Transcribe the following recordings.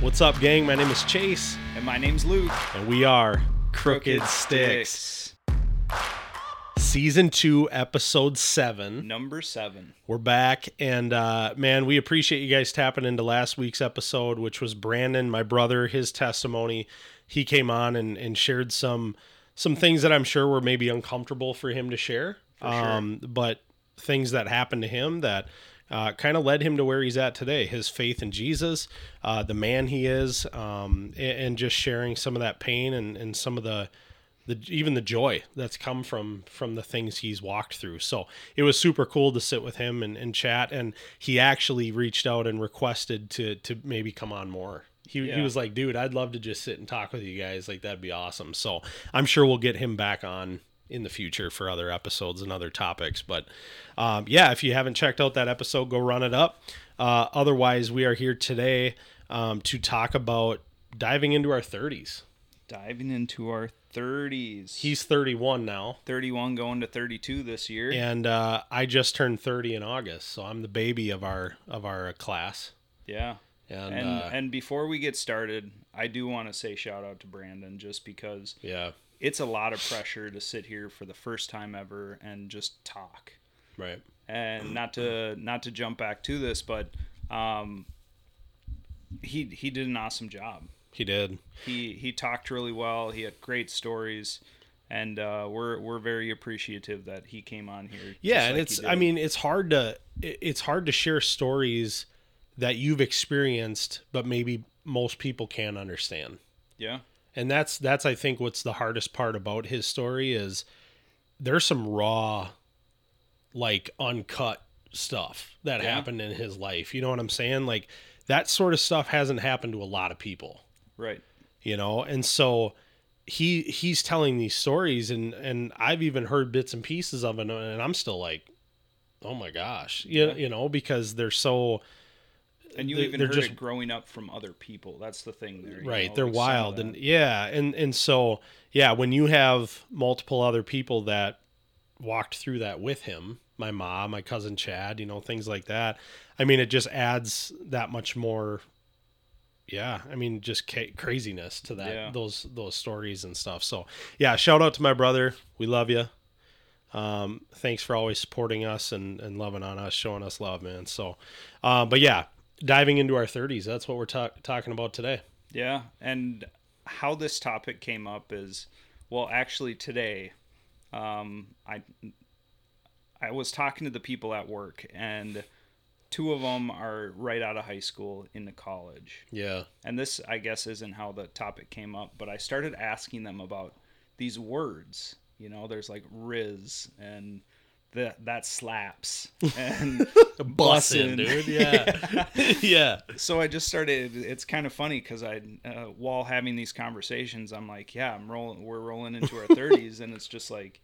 What's up, gang? My name is Chase, And my name's Luke. and we are Crooked, Stix. Season 2, Episode 7. Number seven. We're back, and uh, man, we appreciate you guys tapping into last week's episode, which was Brandon, my brother, his testimony. He came on and, and shared some some things that I'm sure were maybe uncomfortable for him to share, sure. um, but things that happened to him that uh, kind of led him to where he's at today. His faith in Jesus, uh, the man he is, um, and, and just sharing some of that pain and, and some of the the even the joy that's come from from the things he's walked through. So it was super cool to sit with him and, and chat. And he actually reached out and requested to to maybe come on more. He, he was like, dude, I'd love to just sit and talk with you guys. Like that'd be awesome. So I'm sure we'll get him back on in the future for other episodes and other topics. But um, yeah, if you haven't checked out that episode, go run it up. Uh, otherwise, we are here today um, to talk about diving into our 30s. Diving into our 30s. He's 31 now. 31 going to 32 this year. and uh, I just turned 30 in August, so I'm the baby of our of our class. Yeah. And, And uh, and before we get started, I do want to say shout out to Brandon just because yeah, it's a lot of pressure to sit here for the first time ever and just talk. right. and not to not to jump back to this, but um, he he did an awesome job. He did. He he talked really well. He had great stories, and uh, we're we're very appreciative that he came on here. Yeah, and like it's I mean it's hard to it- it's hard to share stories that you've experienced, but maybe most people can't understand. yeah, And that's that's I think what's the hardest part about his story is there's some raw, like uncut stuff that Yeah. happened in his life. You know what I'm saying? Like that sort of stuff hasn't happened to a lot of people. right. you know and so he he's telling these stories and and i've even heard bits and pieces of it and i'm still like oh my gosh you, Yeah. you know because they're so And you even heard just- it growing up from other people. That's the thing there. right know, they're like wild and yeah and and so yeah when you have multiple other people that walked through that with him my mom my cousin chad you know things like that i mean it just adds that much more yeah i mean just ca- craziness to that Yeah. those those stories and stuff so yeah shout out to my brother we love you um thanks for always supporting us and and loving on us showing us love man so uh, but yeah diving into our 30s that's what we're ta- talking about today Yeah, and how this topic came up is, well, actually today, um, I I was talking to the people at work, and two of them are right out of high school into college. yeah And this, I guess, isn't how the topic came up, but I started asking them about these words. You know, there's like Riz and that that slaps and bussin', dude. Yeah, yeah, so I just started. It's kind of funny because I, uh, while having these conversations, I'm like, yeah, I'm rolling. We're rolling into our 30s, and it's just like,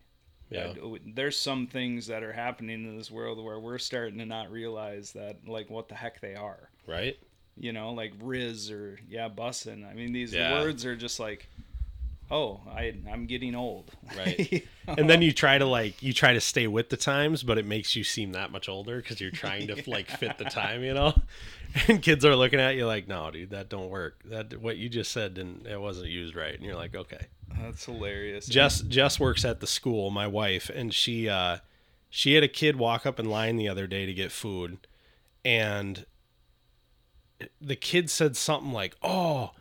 yeah, uh, there's some things that are happening in this world where we're starting to not realize that, like, what the heck they are. right. You know, like Riz or yeah, bussin'. I mean, these Yeah. words are just like, oh, I I'm getting old. Right. And then you try to like you try to stay with the times, but it makes you seem that much older because you're trying to like fit the time, you know. And kids are looking at you like, "No, dude, that don't work. That what you just said didn't it wasn't used right." And you're like, "Okay." That's hilarious. Jess Jess works at the school, my wife, and she uh she had a kid walk up in line the other day to get food and the kid said something like, "Oh,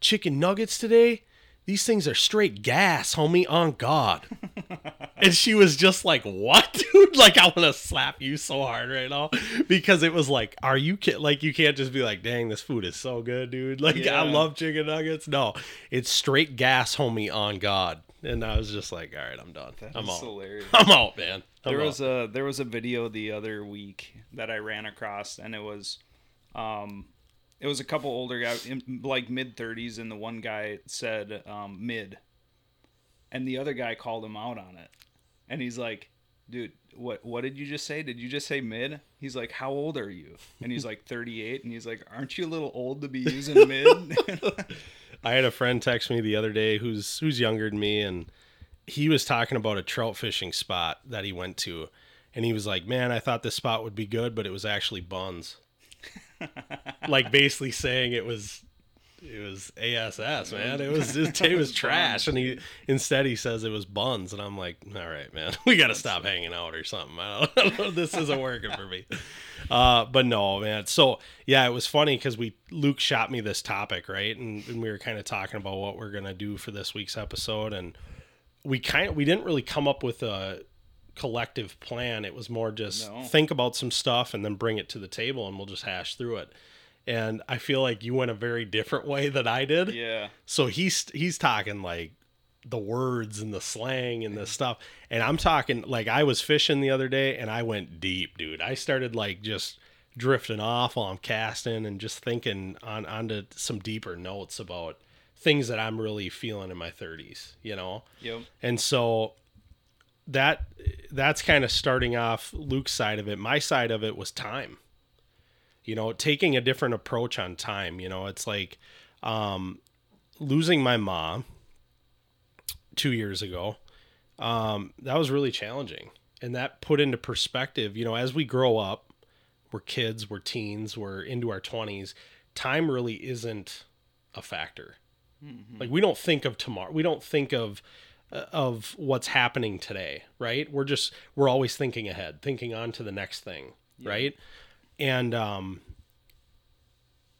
chicken nuggets today? These things are straight gas, homie, on God." and she was just like, "What, dude? Like I want to slap you so hard right now because it was like, are you ki-? like you can't just be like, "Dang, this food is so good, dude. Like Yeah. I love chicken nuggets." No, it's straight gas, homie, on God. And I was just like, "All right, I'm done. That I'm out. hilarious. I'm out, man." I'm there out. was a there was a video the other week that I ran across, and it was, um, it was a couple older guys, like mid thirties, and the one guy said um, mid, and the other guy called him out on it, and he's like, "Dude, what what did you just say? Did you just say mid?" He's like, "How old are you?" And he's like, "38," and he's like, "Aren't you a little old to be using mid?" I had a friend text me the other day who's who's younger than me, and he was talking about a trout fishing spot that he went to, and he was like, "Man, I thought this spot would be good, but it was actually buns." Like basically saying it was it was ass man. It was his day was trash. And he instead he says it was buns. And i'm like all right man. We gotta stop hanging out or something. I don't, this isn't working for me. Uh but no man. So yeah it was funny because we luke shot me this topic right? And, and we were kind of talking about what we're gonna do for this week's episode. And we kind of we didn't really come up with a collective plan it was more just No. think about some stuff and then bring it to the table and we'll just hash through it and I feel like you went a very different way than I did. Yeah. So he's he's talking like the words and the slang and the stuff, and I'm talking like I was fishing the other day and I went deep, dude. I started like just drifting off while I'm casting and just thinking on onto some deeper notes about things that I'm really feeling in my 30s, you know. Yep. And so that that's kind of starting off Luke's side of it. My side of it was time. You know, taking a different approach on time. You know, it's like um, losing my mom two years ago. Um, that was really challenging, and that put into perspective. You know, as we grow up, we're kids, we're teens, we're into our twenties. Time really isn't a factor. Like we don't think of tomorrow. We don't think of of what's happening today, right? We're just we're always thinking ahead, thinking on to the next thing, right? And um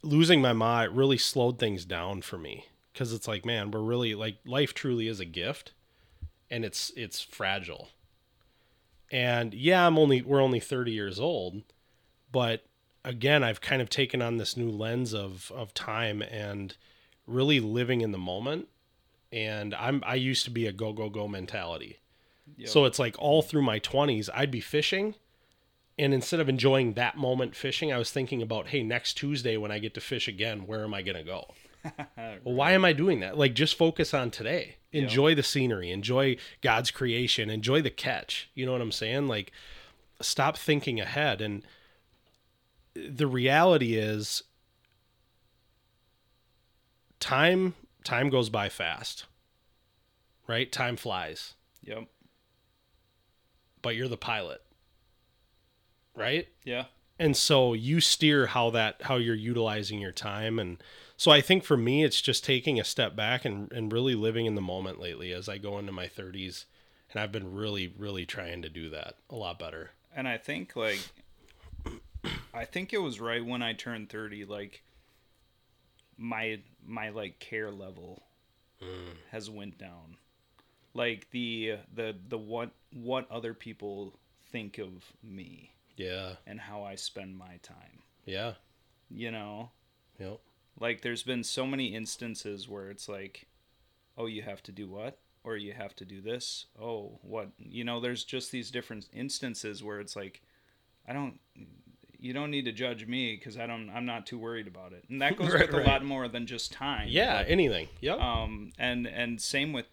losing my ma really slowed things down for me cuz it's like, man, we're really like life truly is a gift and it's it's fragile. And yeah, I'm only we're only 30 years old, but again, I've kind of taken on this new lens of of time and really living in the moment and I'm I used to be a go go go mentality. Yep. So it's like all through my 20s I'd be fishing and instead of enjoying that moment fishing, I was thinking about, hey, next Tuesday when I get to fish again, where am I going to go? Well, why am I doing that? Like just focus on today. Enjoy the scenery, enjoy God's creation, enjoy the catch. You know what I'm saying? Like stop thinking ahead and the reality is time time goes by fast. Right? Time flies, Yep. but you're the pilot. Right? Yeah. and so you steer how that how you're utilizing your time and so i think for me it's just taking a step back and, and really living in the moment lately as i go into my 30s and i've been really really trying to do that a lot better And I think like I think it was right when I turned 30 like my my like care level mm. has went down. Like the the the what what other people think of me yeah. and how I spend my time. yeah. You know, yep. Like there's been so many instances where it's like oh you have to do what? Or you have to do this? Oh what? You know there's just these different instances where it's like i don't you don't need to judge me because i don't i'm not too worried about it and that goes Right, with right. a lot more than just time yeah anything yep um and and same with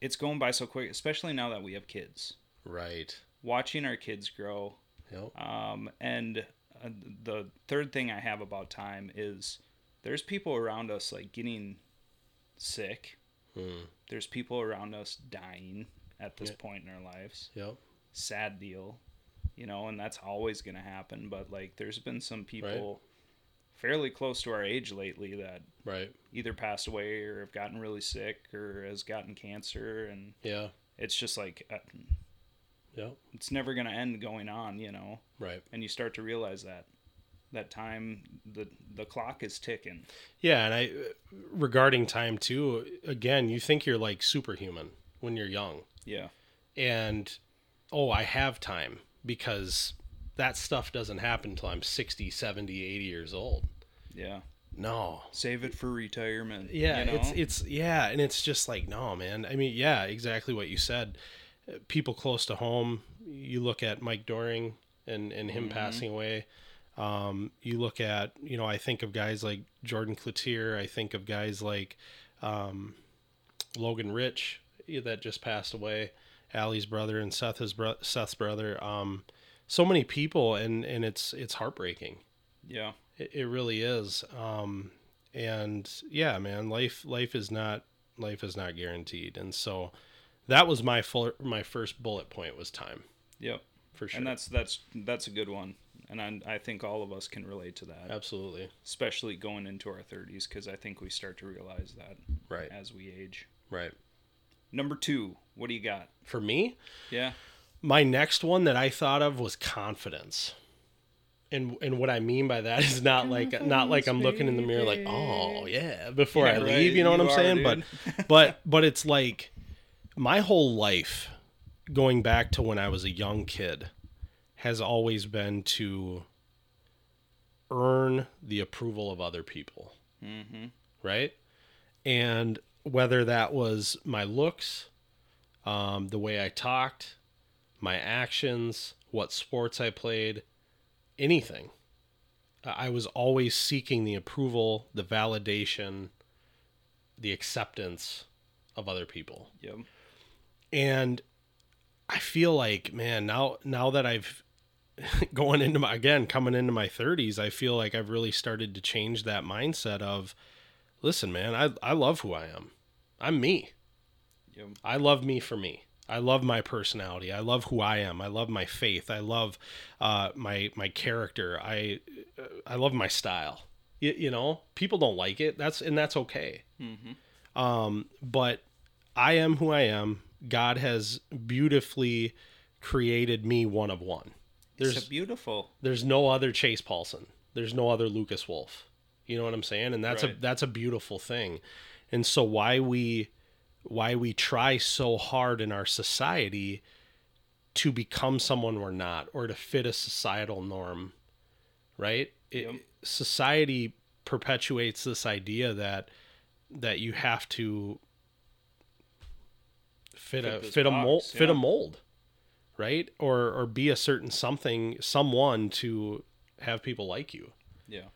it's going by so quick especially now that we have kids right watching our kids grow yep um, and uh, the third thing I have about time is there's people around us like getting sick. Hmm. There's people around us dying at this Yeah. point in our lives. yep Sad deal, you know, and that's always going to happen. But like, there's been some people fairly close to our age lately that right. either passed away or have gotten really sick or has gotten cancer, and yeah. it's just like uh, yep. it's never going to end going on, you know. right. And you start to realize that that time the the clock is ticking. Yeah and i regarding time too again you think you're like superhuman when you're young. Yeah. And oh i have time because that stuff doesn't happen until i'm 60 70 80 years old. Yeah. No. Save it for retirement yeah you know? it's it's yeah and it's just like no man. I mean yeah exactly what you said. Uh, people close to home you look at mike doring and and him passing away. Um you look at you know i think of guys like jordan cloutier. I think of guys like um logan rich eh, that just passed away Allie's brother and Seth's bro- Seth's brother um so many people and and it's it's heartbreaking yeah it, it really is. Um, and yeah, man, life life is not life is not guaranteed, and so that was my full my first bullet point was time yep for sure. and that's that's that's a good one and I, I think all of us can relate to that, Absolutely. especially going into our 30s, because I think we start to realize that Right. as we age. Right. Number two, what do you got? For me, Yeah, my next one that I thought of was confidence. And and what I mean by that is not like not like I'm looking in the mirror like, "Oh, yeah," before I leave, right. you know what You I'm are, saying? dude. But but but it's like my whole life going back to when I was a young kid has always been to earn the approval of other people. mm-hmm. right? And whether that was my looks, um, the way I talked, my actions, what sports I played, anything, I was always seeking the approval, the validation, the acceptance of other people. yep, And I feel like, man, now now that I've going into my again coming into my 30s, I feel like I've really started to change that mindset of listen, man, I I love who I am. I'm me. yep, I love me for me. I love my personality. I love who I am. I love my faith. I love uh, my my character. I uh, I love my style. You, you know, people don't like it. That's and that's okay. mm-hmm. Um, but I am who I am. God has beautifully created me one of one. It's There's a beautiful. there's no other Chase Paulson. There's no other Lucas Wolf. You know what I'm saying? And that's a that's a beautiful thing. And so why we why we try so hard in our society to become someone we're not or to fit a societal norm, right? It, Yep. Society perpetuates this idea that that you have to fit, Fit a fit a mold box, fit a mold, right? Or or be a certain something someone to have people like you. Yeah,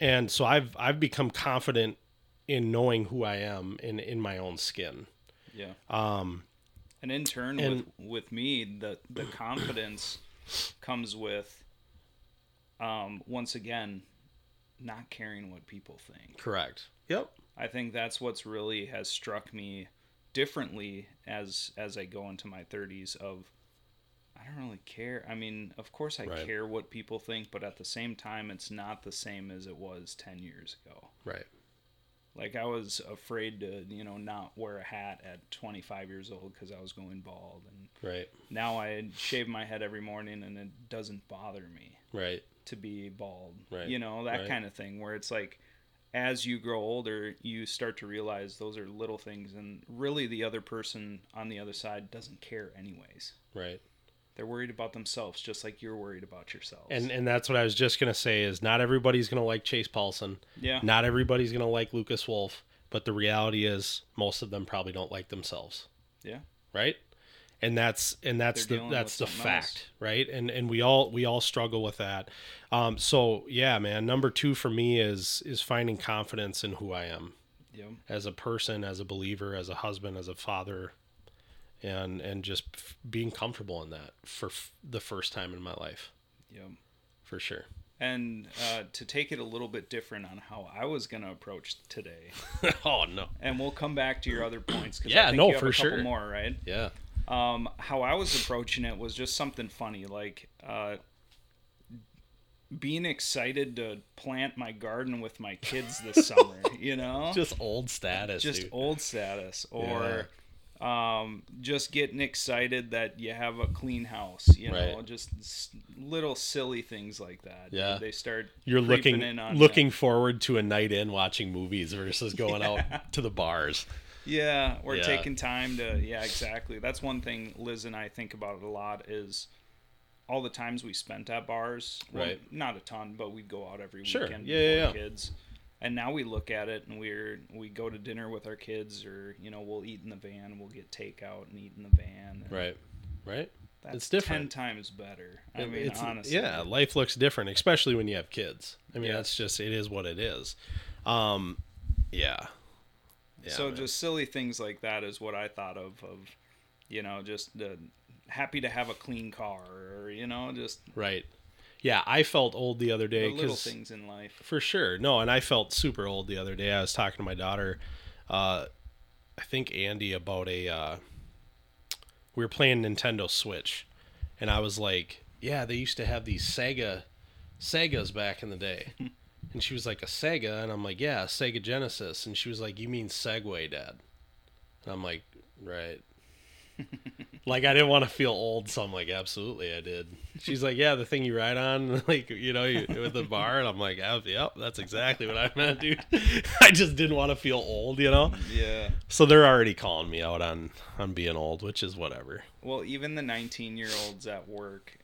And so I've I've become confident in knowing who I am in in my own skin. yeah. Um And in turn, And- with with me, the the confidence comes with, um, once again, not caring what people think. correct. Yep. I think that's what's really has struck me differently as as I go into my 30s of I don't really care. I mean, of course I Right. care what people think, but at the same time it's not the same as it was 10 years ago. Right. Like I was afraid to, you know, not wear a hat at 25 years old cuz I was going bald and Right. now I shave my head every morning and it doesn't bother me Right. to be bald. Right, You know, that right. kind of thing where it's like as you grow older, you start to realize those are little things and really the other person on the other side doesn't care anyways. Right. They're worried about themselves just like you're worried about yourselves. And and that's what I was just gonna say is not everybody's gonna like Chase Paulson. yeah. Not everybody's gonna like Lucas Wolf. But the reality is most of them probably don't like themselves. Yeah. Right? And that's and that's They're the that's the something else. fact, right? And and we all we all struggle with that. Um so yeah, man, number 2 for me is is finding confidence in who I am Yep. as a person, as a believer, as a husband, as a father, and and just f- being comfortable in that for f- the first time in my life, Yep. for sure. And uh, to take it a little bit different on how I was going to approach today, oh no, and we'll come back to your other points. 'cause I Yeah, think no, you have for a couple sure. More, right? yeah, um, how I was approaching it was just something funny, like uh, being excited to plant my garden with my kids this summer. You know, just old status, just dude. old status, or um, just getting excited that you have a clean house. You know, Right. just s- little silly things like that. Yeah. they start. You're creeping looking in on looking forward to a night in watching movies versus going Yeah. out to the bars. Yeah, we're Yeah. taking time to. Yeah, exactly. That's one thing Liz and I think about a lot is all the times we spent at bars. Well, Right. Not a ton, but we'd go out every Sure. weekend Yeah, with yeah, our yeah. kids. And now we look at it and we're we go to dinner with our kids, or you know we'll eat in the van. We'll get takeout and eat in the van. Right, right. That's It's different. Ten times better. I It- mean, honestly. yeah, life looks different, especially when you have kids. I mean, that's just it is what it is. Um, yeah. Yeah, so man. just silly things like that is what I thought of. Of you know just the happy to have a clean car, or you know just right. Yeah, I felt old the other the day little things in life. for sure. No, and I felt super old the other day. I was talking to my daughter, uh, I think Andy about a. Uh, we were playing Nintendo Switch, and I was like, "Yeah, they used to have these Sega Sega's back in the day. and she was like, a Sega? And I'm like, yeah, Sega Genesis. And she was like, you mean Segway, Dad? And I'm like, right. like I didn't want to feel old, so I'm like, absolutely, I did. She's like, yeah, the thing you ride on, like you know, you, with the bar, and I'm like, yep, that's exactly what I meant, dude. I just didn't want to feel old, you know. Yeah. So they're already calling me out on on being old, which is whatever. Well, even the 19 year olds at work,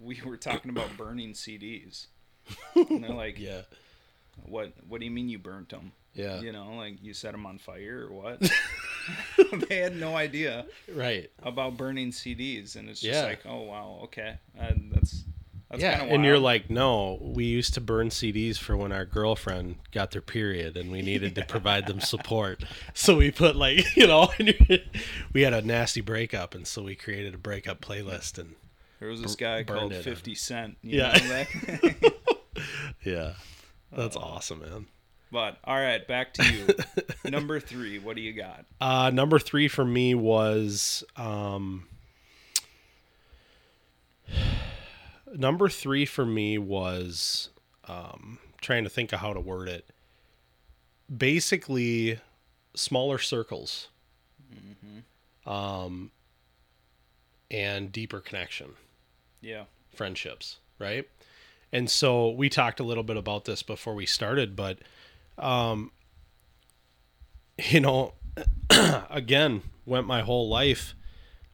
we were talking about burning CDs, and they're like, Yeah, "What? What do you mean you burnt them? yeah, You know, like you set them on fire or what?" they had no idea right. about burning CDs, and it's just Yeah. like, "Oh wow, okay, uh, that's that's yeah, kind of and you're like, no, we used to burn CDs for when our girlfriend got their period, and we needed to provide them support. So we put like, you know, we had a nasty breakup, and so we created a breakup playlist, and there was this guy called. 50 Cent. You Yeah. know, that- yeah, that's Oh. awesome, man. But all right, back to you. Number three, what do you got? Uh, number three for me was um, number three for me was um, trying to think of how to word it. Basically, smaller circles, um, and deeper connection, Yeah, friendships, right? And so we talked a little bit about this before we started, but um, you know, again, went my whole life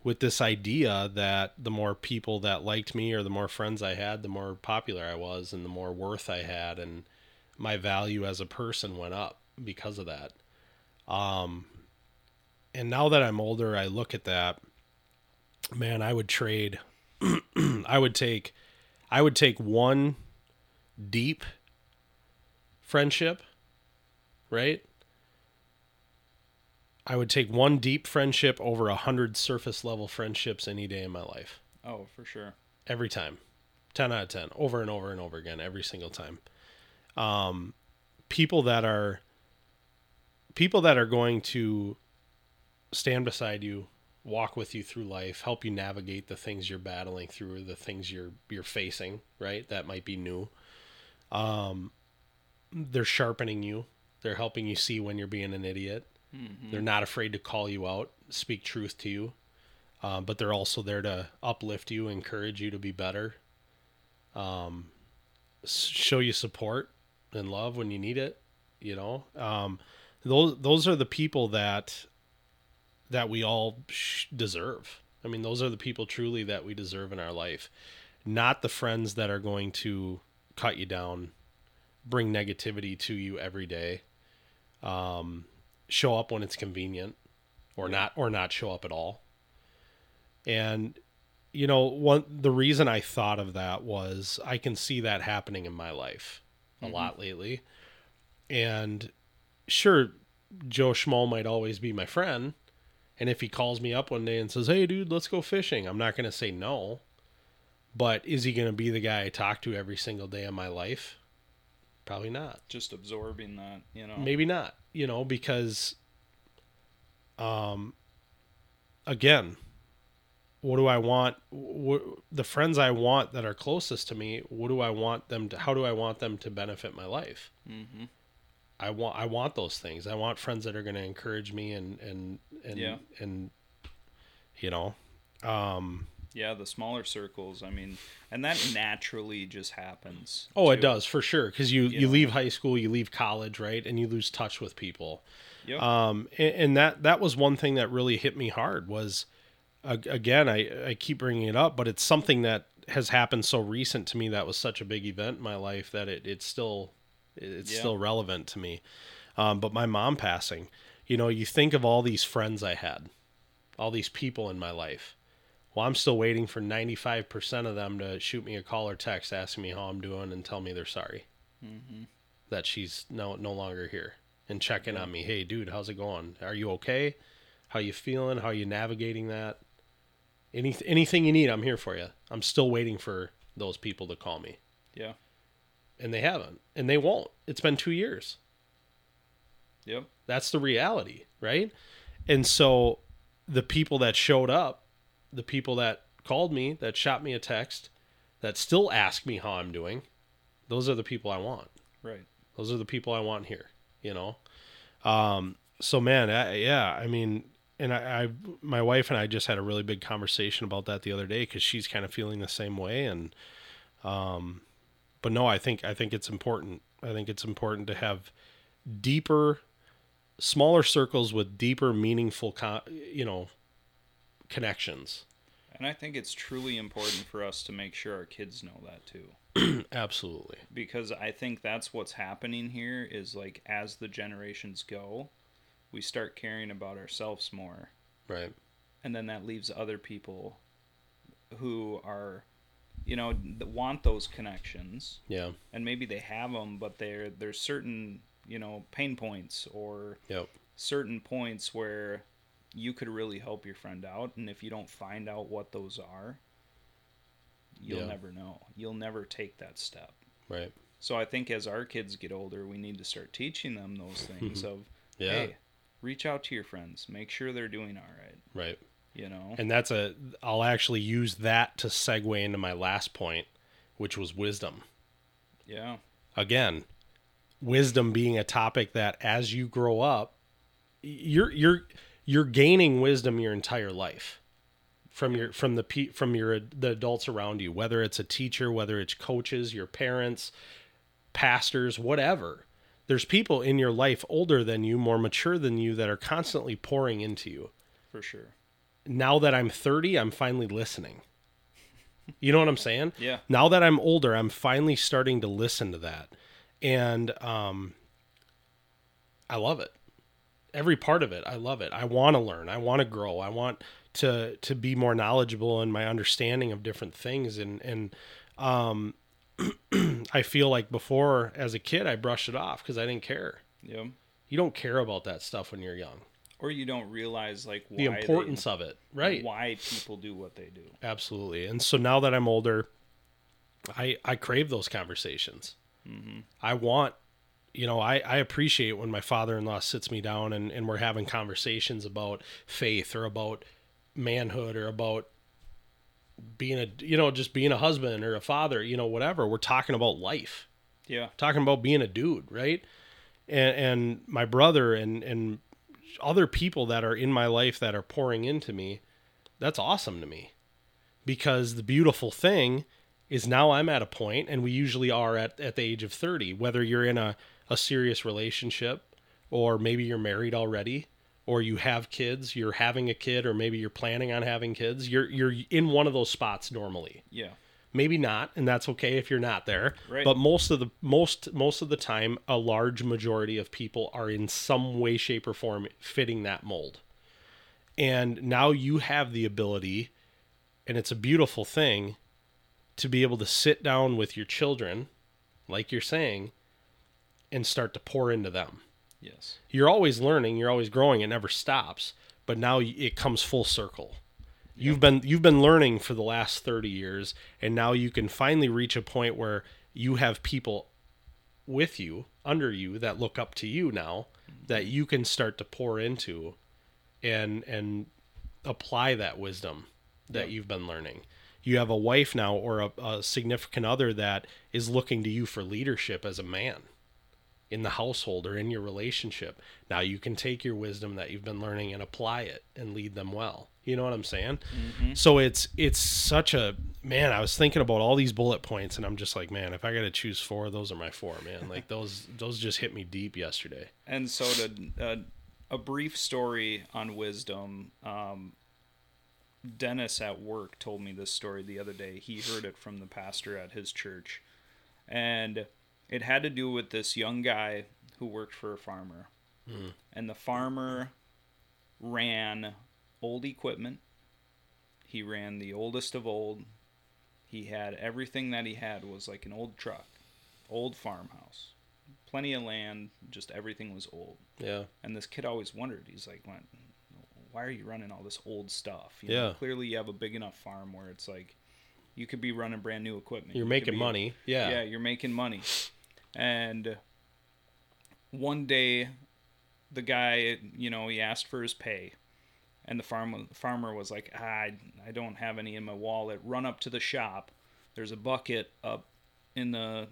with this idea that the more people that liked me or the more friends I had, the more popular I was and the more worth I had and my value as a person went up because of that. Um and now that I'm older, I look at that man, I would trade I would take I would take one deep friendship, right? I would take one deep friendship over a hundred surface level friendships any day in my life. oh for sure. Every time. 10 out of 10. Over and over and over again. Every single time. Um, people that are people that are going to stand beside you, walk with you through life, help you navigate the things you're battling through, the things you're you're facing, right? That might be new. Um, they're sharpening you. They're helping you see when you're being an idiot. They're not afraid to call you out, speak truth to you, um, but they're also there to uplift you, encourage you to be better, um, show you support and love when you need it. You know, um, those those are the people that that we all sh- deserve. I mean, those are the people truly that we deserve in our life, not the friends that are going to cut you down, bring negativity to you every day, um, show up when it's convenient, or not, or not show up at all. And you know, one the reason I thought of that was I can see that happening in my life a lot lately, and sure, Joe Schmo might always be my friend. And if he calls me up one day and says, "Hey, dude, let's go fishing," I'm not going to say no. But is he going to be the guy I talk to every single day of my life? Probably not. Just absorbing that, you know. Maybe not. You know, because, um, again, what do I want? What, the friends I want that are closest to me. What do I want them to? How do I want them to benefit my life? Mm-hmm. I want I want those things. I want friends that are going to encourage me and and and Yeah. and you know, um, Yeah, the smaller circles. I mean, and that naturally just happens. oh, it does for sure because you You you know. leave high school, you leave college, right, and you lose touch with people. Yep. Um, and, and that that was one thing that really hit me hard was, again, I I keep bringing it up, but it's something that has happened so recent to me that was such a big event in my life that it it's still it's Yeah. still relevant to me. Um, but my mom passing, you know, you think of all these friends I had, all these people in my life. Well, I'm still waiting for 95% of them to shoot me a call or text asking me how I'm doing and tell me they're sorry Mm-hmm. that she's no no longer here and check in on me. Hey, dude, how's it going? Are you okay? How you feeling? How are you navigating that? Any anything you need, I'm here for you. I'm still waiting for those people to call me, Yeah. and they haven't, and they won't. It's been two years. Yep. That's the reality, right? And so the people that showed up, the people that called me, that shot me a text, that still ask me how I'm doing, those are the people I want. Right. Those are the people I want here, you know? Um, so man, I, yeah, I mean, and I, I, my wife and I just had a really big conversation about that the other day because she's kind of feeling the same way. And, um, but no, I think, I think it's important. I think it's important to have deeper, smaller circles with deeper, meaningful, con- you know, connections. And I think it's truly important for us to make sure our kids know that too. Absolutely. Because I think that's what's happening here is like as the generations go, we start caring about ourselves more. Right. And then that leaves other people who are you know that want those connections Yeah. and maybe they have them but there there's certain you know pain points or Yep. certain points where you could really help your friend out and if you don't find out what those are you'll Yeah. never know you'll never take that step Right. so i think as our kids get older we need to start teaching them those things of Yeah. hey reach out to your friends make sure they're doing all right Right. you know And that's a, I'll actually use that to segue into my last point, which was wisdom. yeah Again, wisdom being a topic that as you grow up, you're, you're, you're gaining wisdom your entire life from your, from the, pe- from your, the adults around you, whether it's a teacher, whether it's coaches, your parents, pastors, whatever. There's people in your life older than you, more mature than you that are constantly pouring into you. for sure now that I'm 30, I'm finally listening. You know what I'm saying? Yeah. Now that I'm older, I'm finally starting to listen to that. And um I love it. Every part of it, I love it. I want to learn. I want to grow. I want to to be more knowledgeable in my understanding of different things and and um I feel like before as a kid I brushed it off cuz I didn't care. yeah You don't care about that stuff when you're young. or you don't realize like why The importance they, of it, right? why people do what they do Absolutely. And so now that I'm older, I I crave those conversations. I want, you know, I I appreciate when my father-in-law sits me down and and we're having conversations about faith or about manhood or about being a you know just being a husband or a father you know whatever we're talking about life yeah talking about being a dude, right? And and my brother and and other people that are in my life that are pouring into me, that's awesome to me. Because the beautiful thing is now I'm at a point and we usually are at, at the age of 30, whether you're in a, a serious relationship or maybe you're married already or you have kids, you're having a kid or maybe you're planning on having kids, you're you're in one of those spots normally. Yeah. Maybe not and that's okay if you're not there Right. but most of the most most of the time a large majority of people are in some way shape or form fitting that mold. And now you have the ability and it's a beautiful thing to be able to sit down with your children like you're saying and start to pour into them. Yes. You're always learning you're always growing it never stops but now it comes full circle. You've been you've been learning for the last 30 years and now you can finally reach a point where you have people with you under you that look up to you now that you can start to pour into and and apply that wisdom that Yep. you've been learning you have a wife now or a, a significant other that is looking to you for leadership as a man in the household or in your relationship. Now you can take your wisdom that you've been learning and apply it and lead them well. You know what I'm saying? So it's it's such a man. I was thinking about all these bullet points, and I'm just like, man, if I got to choose four, those are my four, man. Like those those just hit me deep yesterday. And so to uh, a brief story on wisdom. Um, Dennis at work told me this story the other day. He heard it from the pastor at his church, and it had to do with this young guy who worked for a farmer, hmm. and the farmer ran old equipment. He ran the oldest of old. He had everything that he had was like an old truck, old farmhouse, plenty of land, just everything was old. Yeah, And this kid always wondered. He's like, "Why- "Why are you running all this old stuff? You Yeah. clearly you have a big enough farm where it's like you could be running brand new equipment. you're You making be- money. Yeah, yeah, you're making money. And one day, the guy, you know, he asked for his pay, and the farm farmer was like, ah, I I don't have any in my wallet. Run up to the shop, There's a bucket up in the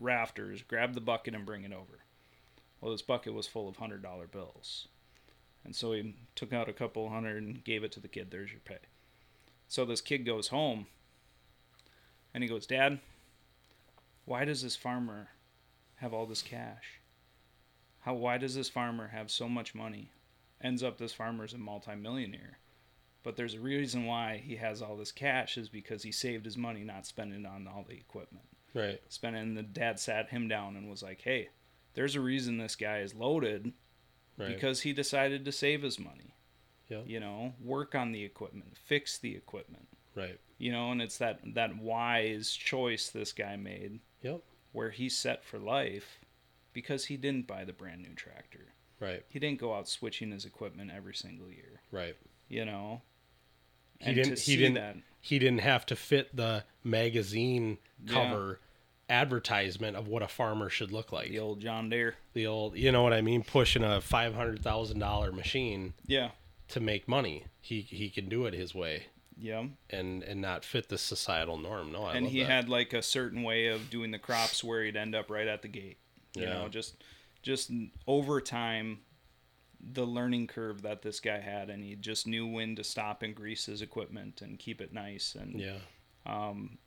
rafters. Grab the bucket and bring it over. Well, this bucket was full of hundred dollar bills, and so he took out a couple hundred and gave it to the kid. There's your pay. So this kid goes home, and he goes, "Dad, why does this farmer have all this cash? How? Why does this farmer have so much money? Ends up this farmer's a multimillionaire." But there's a reason why he has all this cash is because he saved his money, not spending it on all the equipment. Right. Spending the dad sat him down and was like, "Hey, there's a reason this guy is loaded Right. because he decided to save his money. Yeah. You know, work on the equipment, fix the equipment. Right. You know, and it's that that wise choice this guy made Yep. where he's set for life because he didn't buy the brand new tractor. Right. He didn't go out switching his equipment every single year. Right. You know, He didn't. to He see didn't. that- He didn't have to fit the magazine cover advertisement of what a farmer should look like. the old John Deere. The old, you know what I mean, pushing a five hundred thousand dollar machine Yeah. to make money. He he can do it his way Yeah. and and not fit the societal norm. No, I and he that. had like a certain way of doing the crops where he'd end up right at the gate you Yeah. know just just over time the learning curve that this guy had and he just knew when to stop and grease his equipment and keep it nice and yeah. Um,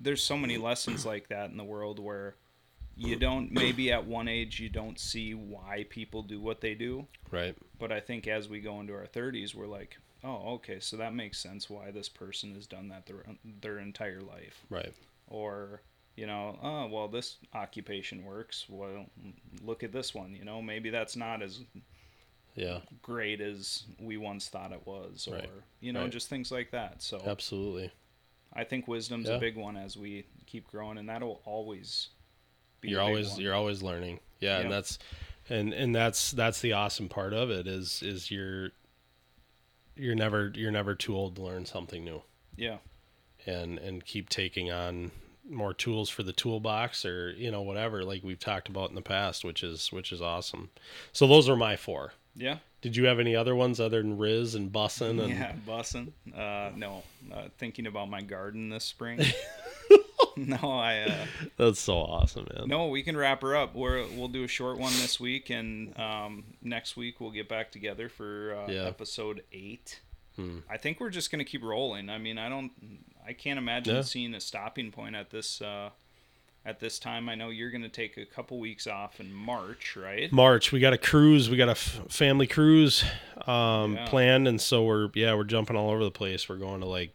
there's so many lessons like that in the world where you don't maybe at one age you don't see why people do what they do Right. but i think as we go into our 30s we're like oh okay so that makes sense why this person has done that their, their entire life Right. or you know oh well this occupation works well look at this one you know maybe that's not as Yeah. great as we once thought it was or Right. you know Right. just things like that so Absolutely. I think wisdom's Yeah. a big one as we keep growing and that'll always be You're always one. you're always learning. Yeah, Yeah. and that's and and that's that's the awesome part of it is is you're you're never you're never too old to learn something new yeah and and keep taking on more tools for the toolbox or you know whatever like we've talked about in the past which is which is awesome so those are my four yeah did you have any other ones other than riz and bussin and yeah bussin uh no uh, thinking about my garden this spring no i uh that's so awesome man No, we can wrap her up. We're, we'll do a short one this week, and um, next week we'll get back together for uh, Yeah. episode eight. Hmm. I think we're just gonna keep rolling. I mean, I don't, I can't imagine Yeah. seeing a stopping point at this uh, at this time. I know you're gonna take a couple weeks off in March, right? March. We got a cruise. We got a f- family cruise um, Yeah. planned, and so we're yeah we're jumping all over the place. We're going to like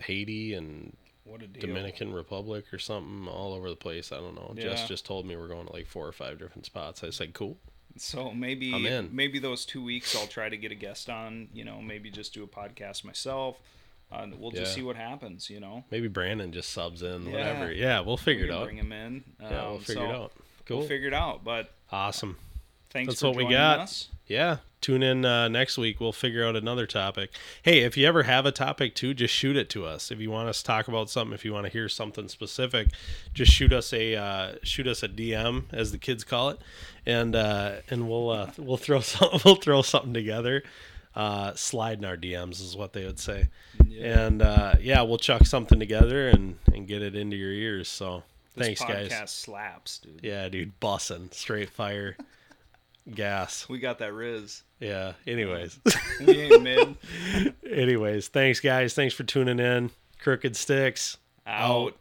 Haiti and What a! Dominican Republic or something, all over the place. I don't know. Yeah. Jess just told me we're going to like four or five different spots. I said cool. So maybe maybe those two weeks I'll try to get a guest on. You know, maybe just do a podcast myself. Uh, we'll just Yeah. see what happens. You know. Maybe Brandon just subs in, Yeah. whatever. Yeah, we'll figure We it out. Bring him in. yeah, we'll Um, figure so it out. Cool. We'll figure it out. But awesome. thanks That's for what we got. us. Yeah. Tune in uh, next week. We'll figure out another topic. Hey, if you ever have a topic too, just shoot it to us. If you want us to talk about something, if you want to hear something specific, just shoot us a uh, shoot us a DM, as the kids call it, and uh, and we'll uh, we'll throw some, we'll throw something together. Uh, slide in our DMs is what they would say, and uh, yeah, we'll chuck something together and and get it into your ears. So This thanks, guys. slaps, dude. Yeah, dude, bussin' straight fire, gas. We got that Riz. Yeah. Anyways. We ain't mid. Anyways, thanks guys. Thanks for tuning in. Crooked Stix Out.